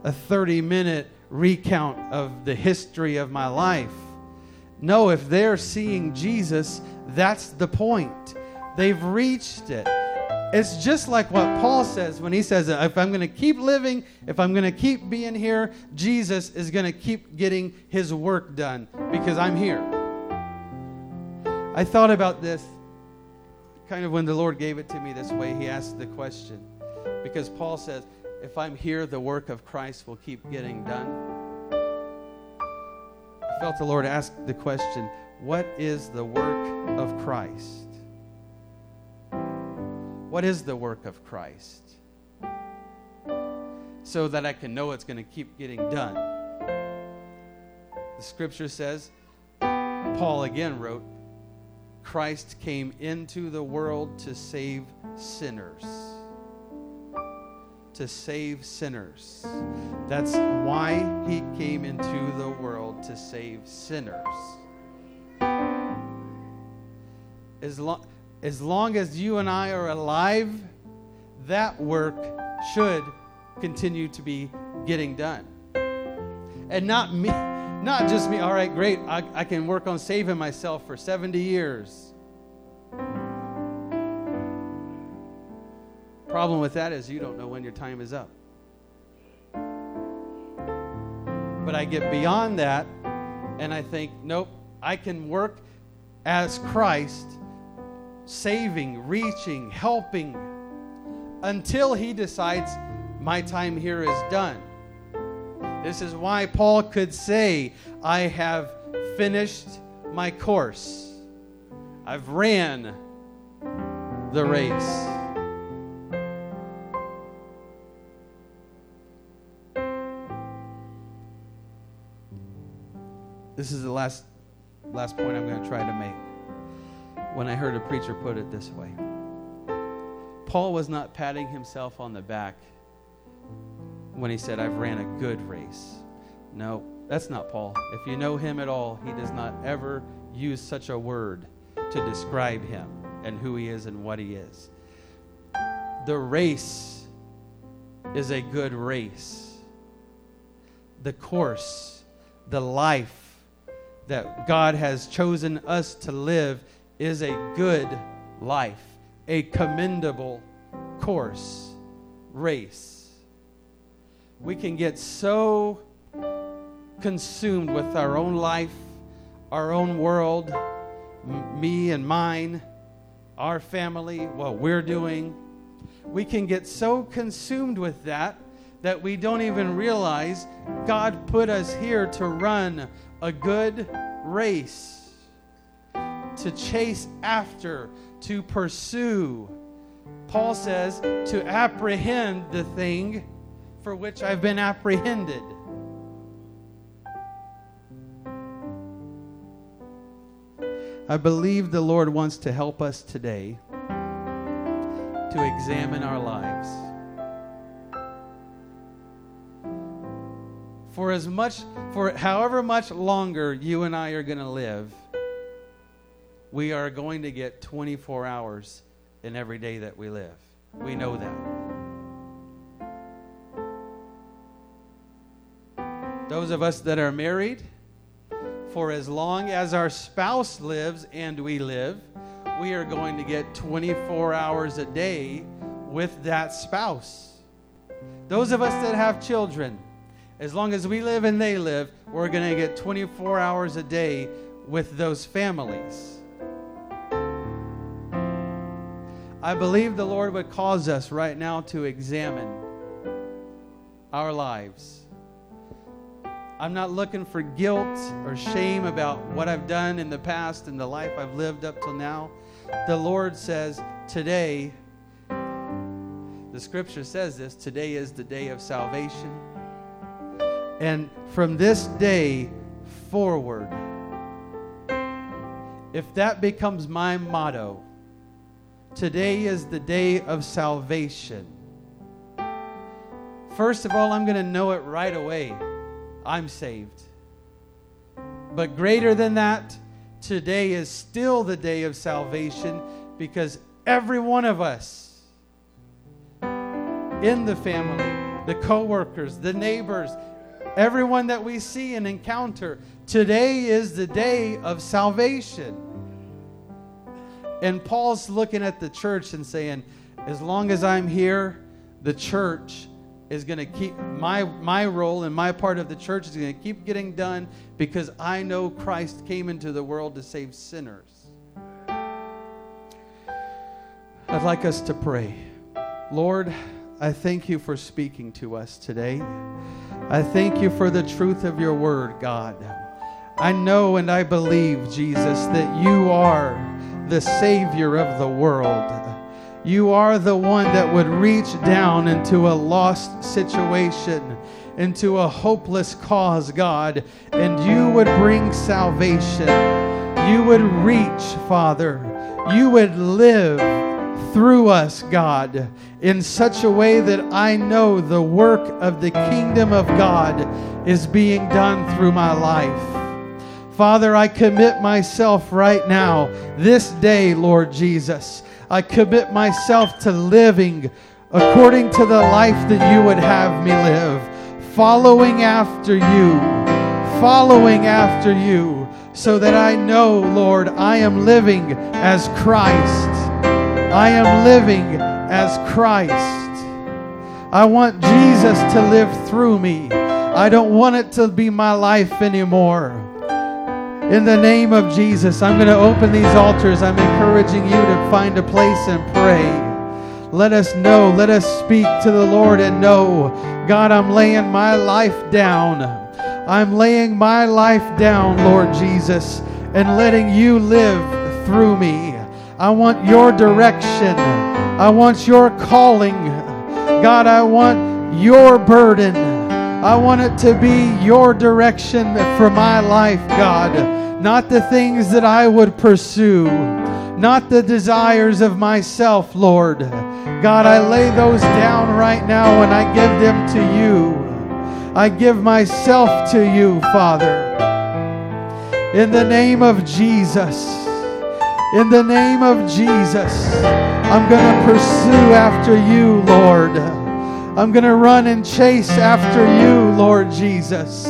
Speaker 1: a 30-minute recount of the history of my life. No, if they're seeing Jesus, that's the point. They've reached it. It's just like what Paul says when he says, if I'm going to keep living, if I'm going to keep being here, Jesus is going to keep getting his work done because I'm here. I thought about this kind of when the Lord gave it to me this way. He asked the question because Paul says, if I'm here, the work of Christ will keep getting done. I felt the Lord ask the question, what is the work of Christ? What is the work of Christ? So that I can know it's going to keep getting done. The scripture says, Paul again wrote, Christ came into the world to save sinners. To save sinners. That's why he came into the world to save sinners. As long as long as you and I are alive, that work should continue to be getting done. And not me, not just me, all right, great, I, I can work on saving myself for 70 years. Problem with that is you don't know when your time is up. But I get beyond that and I think, nope, I can work as Christ saving, reaching, helping until he decides my time here is done. This is why Paul could say, I have finished my course. I've ran the race. This is the last last point I'm going to try to make when I heard a preacher put it this way Paul was not patting himself on the back when he said, I've ran a good race. No, that's not Paul. If you know him at all, he does not ever use such a word to describe him and who he is and what he is. The race is a good race. The course, the life that God has chosen us to live is a good life, a commendable course, race. We can get so consumed with our own life, our own world, m- me and mine, our family, what we're doing. We can get so consumed with that that we don't even realize God put us here to run a good race to chase after, to pursue. Paul says to apprehend the thing for which I've been apprehended. I believe the Lord wants to help us today to examine our lives. For as much, for however much longer you and I are going to live, we are going to get 24 hours in every day that we live. We know that. Those of us that are married, for as long as our spouse lives and we live, we are going to get 24 hours a day with that spouse. Those of us that have children, as long as we live and they live, we're going to get 24 hours a day with those families. I believe the Lord would cause us right now to examine our lives. I'm not looking for guilt or shame about what I've done in the past and the life I've lived up till now. The Lord says, Today, the scripture says this today is the day of salvation. And from this day forward, if that becomes my motto, today is the day of salvation. First of all, I'm going to know it right away. I'm saved. But greater than that, today is still the day of salvation because every one of us in the family, the coworkers, the neighbors, everyone that we see and encounter, today is the day of salvation. And Paul's looking at the church and saying, as long as I'm here, the church is going to keep my my role and my part of the church is going to keep getting done because I know Christ came into the world to save sinners. I'd like us to pray. Lord, I thank you for speaking to us today. I thank you for the truth of your word, God. I know and I believe, Jesus, that you are the Savior of the world. You are the one that would reach down into a lost situation, into a hopeless cause, God, and you would bring salvation. You would reach, Father. You would live through us, God, in such a way that I know the work of the kingdom of God is being done through my life. Father, I commit myself right now, this day, Lord Jesus. I commit myself to living according to the life that you would have me live, following after you, following after you, so that I know, Lord, I am living as Christ. I am living as Christ. I want Jesus to live through me. I don't want it to be my life anymore. In the name of Jesus, I'm going to open these altars. I'm encouraging you to find a place and pray. Let us know, let us speak to the Lord and know, God, I'm laying my life down. I'm laying my life down, Lord Jesus, and letting you live through me. I want your direction. I want your calling. God, I want your burden. I want it to be your direction for my life, God not the things that I would pursue, not the desires of myself, Lord. God, I lay those down right now and I give them to you. I give myself to you, Father. In the name of Jesus. In the name of Jesus, I'm going to pursue after you, Lord. I'm going to run and chase after you, Lord Jesus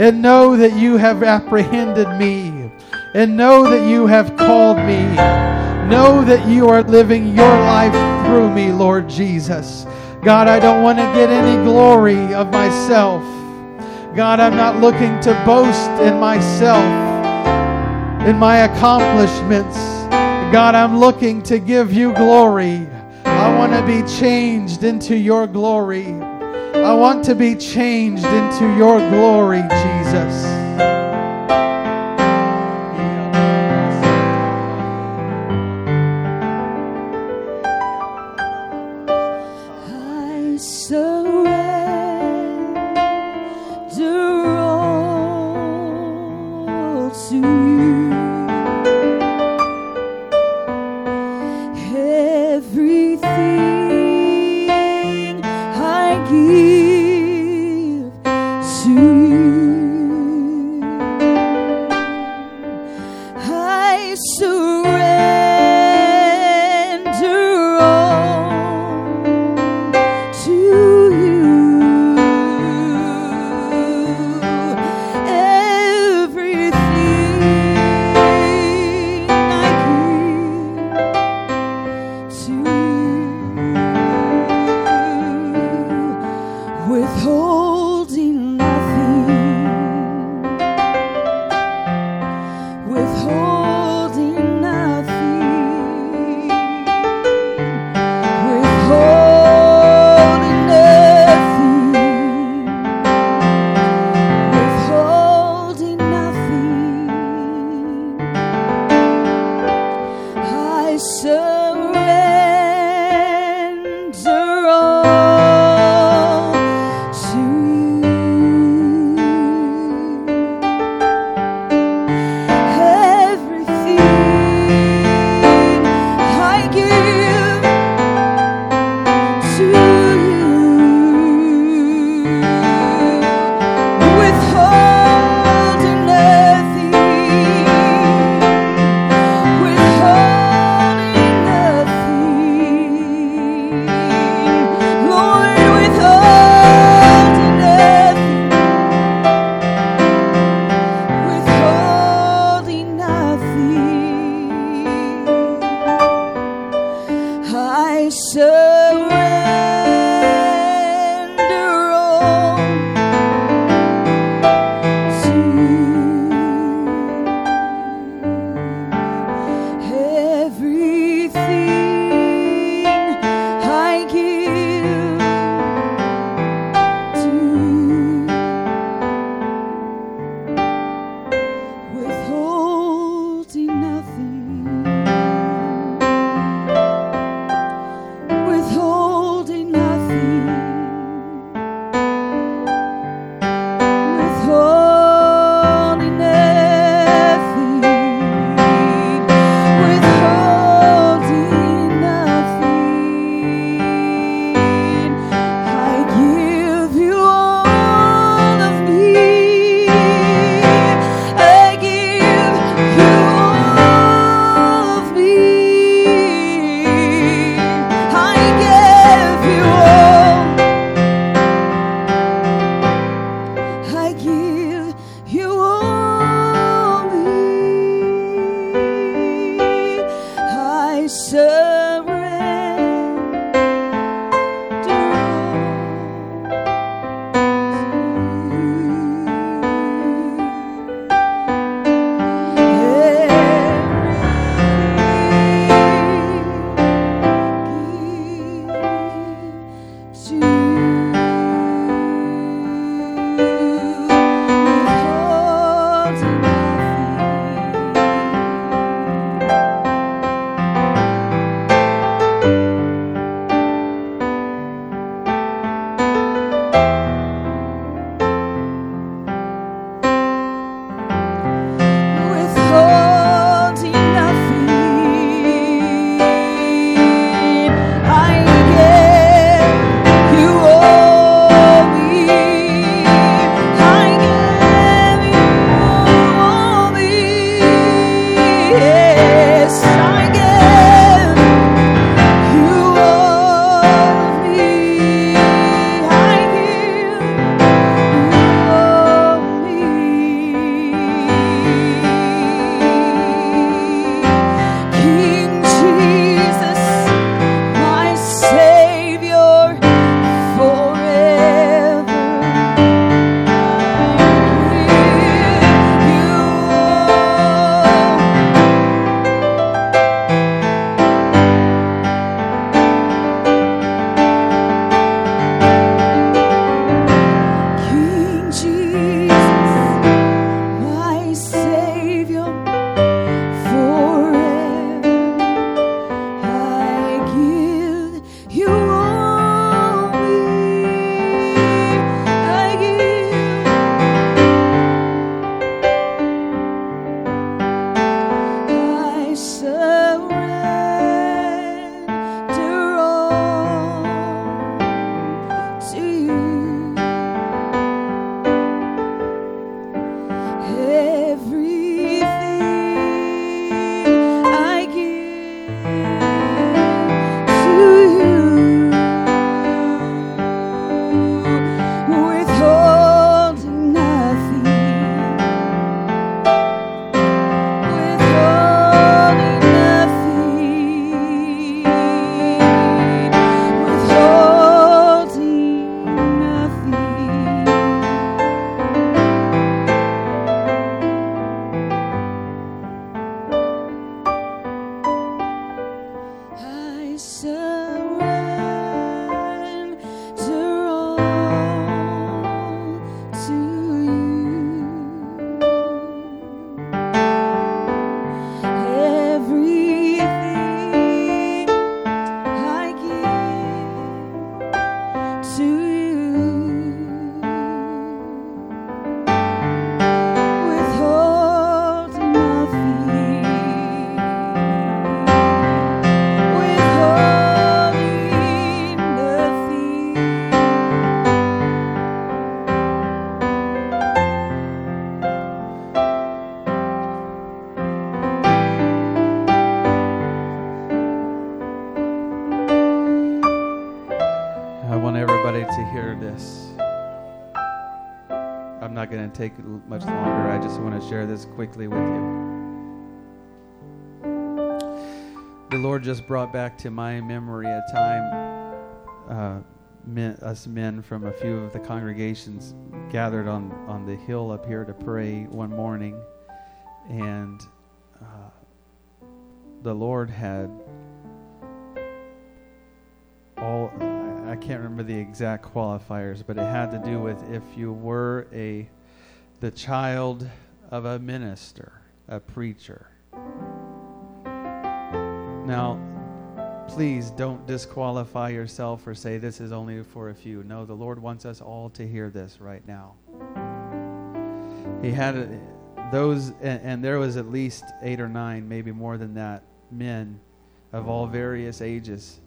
Speaker 1: and know that you have apprehended me and know that you have called me. Know that you are living your life through me, Lord Jesus. God, I don't want to get any glory of myself. God, I'm not looking to boast in myself, in my accomplishments. God, I'm looking to give you glory. I want to be changed into your glory. I want to be changed into your glory, Jesus.
Speaker 2: Withholding nothing.
Speaker 1: Take much longer. I just want to share this quickly with you. The Lord just brought back to my memory a time uh, men, us men from a few of the congregations gathered on, on the hill up here to pray one morning. And uh, the Lord had all, I can't remember the exact qualifiers, but it had to do with if you were a the child of a minister, a preacher. Now, please don't disqualify yourself or say this is only for a few. No, the Lord wants us all to hear this right now. He had uh, those, and, and there was at least eight or nine, maybe more than that, men of all various ages.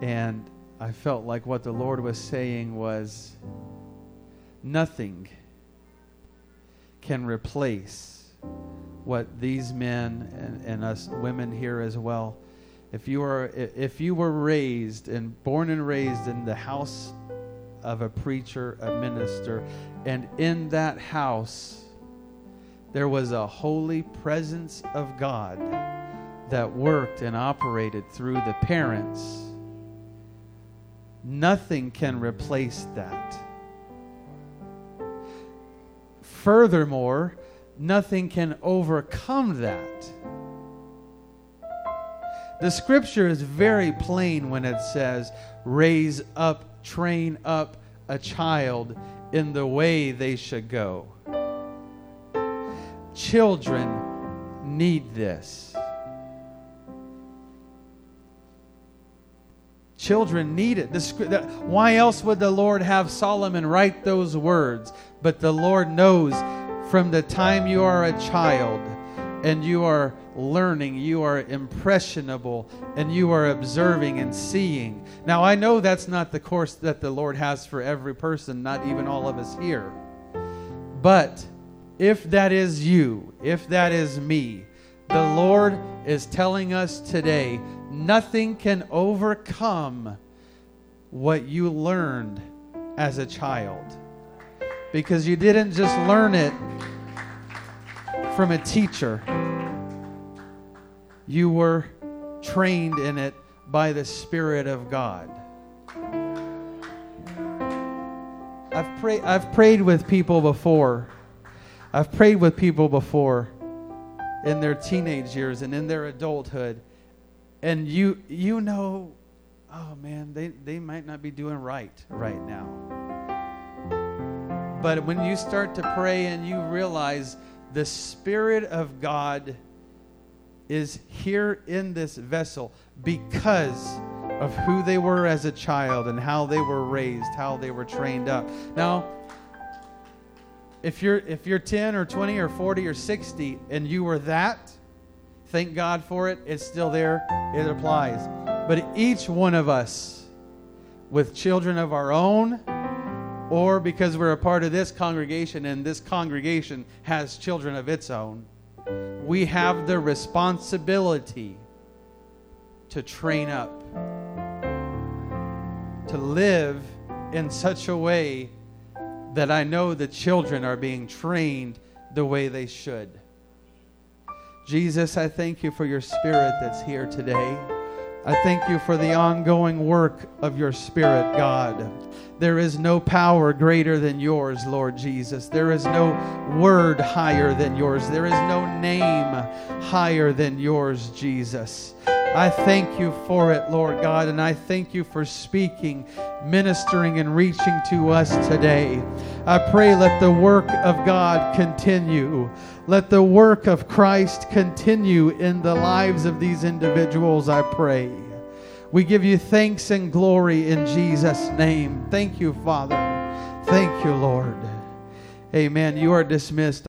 Speaker 1: And I felt like what the Lord was saying was Nothing can replace what these men and, and us women here as well. If you are if you were raised and born and raised in the house of a preacher, a minister. And in that house, there was a holy presence of God that worked and operated through the parents. Nothing can replace that. Furthermore, nothing can overcome that. The scripture is very plain when it says, raise up, train up a child in the way they should go. Children need this. Children need it. Why else would the Lord have Solomon write those words? But the Lord knows from the time you are a child and you are learning, you are impressionable, and you are observing and seeing. Now, I know that's not the course that the Lord has for every person, not even all of us here. But if that is you, if that is me, the Lord is telling us today nothing can overcome what you learned as a child. Because you didn't just learn it from a teacher, you were trained in it by the Spirit of God. I've, pray- I've prayed with people before. I've prayed with people before in their teenage years and in their adulthood and you you know oh man they, they might not be doing right right now. But when you start to pray and you realize the spirit of god is here in this vessel because of who they were as a child and how they were raised how they were trained up. Now if you're if you're 10 or 20 or 40 or 60 and you were that Thank God for it. It's still there, it applies. But each one of us, with children of our own, or because we're a part of this congregation and this congregation has children of its own, we have the responsibility to train up, to live in such a way that I know the children are being trained the way they should. Jesus, I thank you for your spirit that's here today. I thank you for the ongoing work of your spirit, God. There is no power greater than yours, Lord Jesus. There is no word higher than yours. There is no name higher than yours, Jesus. I thank you for it, Lord God, and I thank you for speaking, ministering, and reaching to us today. I pray let the work of God continue. Let the work of Christ continue in the lives of these individuals, I pray. We give you thanks and glory in Jesus' name. Thank you, Father. Thank you, Lord. Amen. You are dismissed.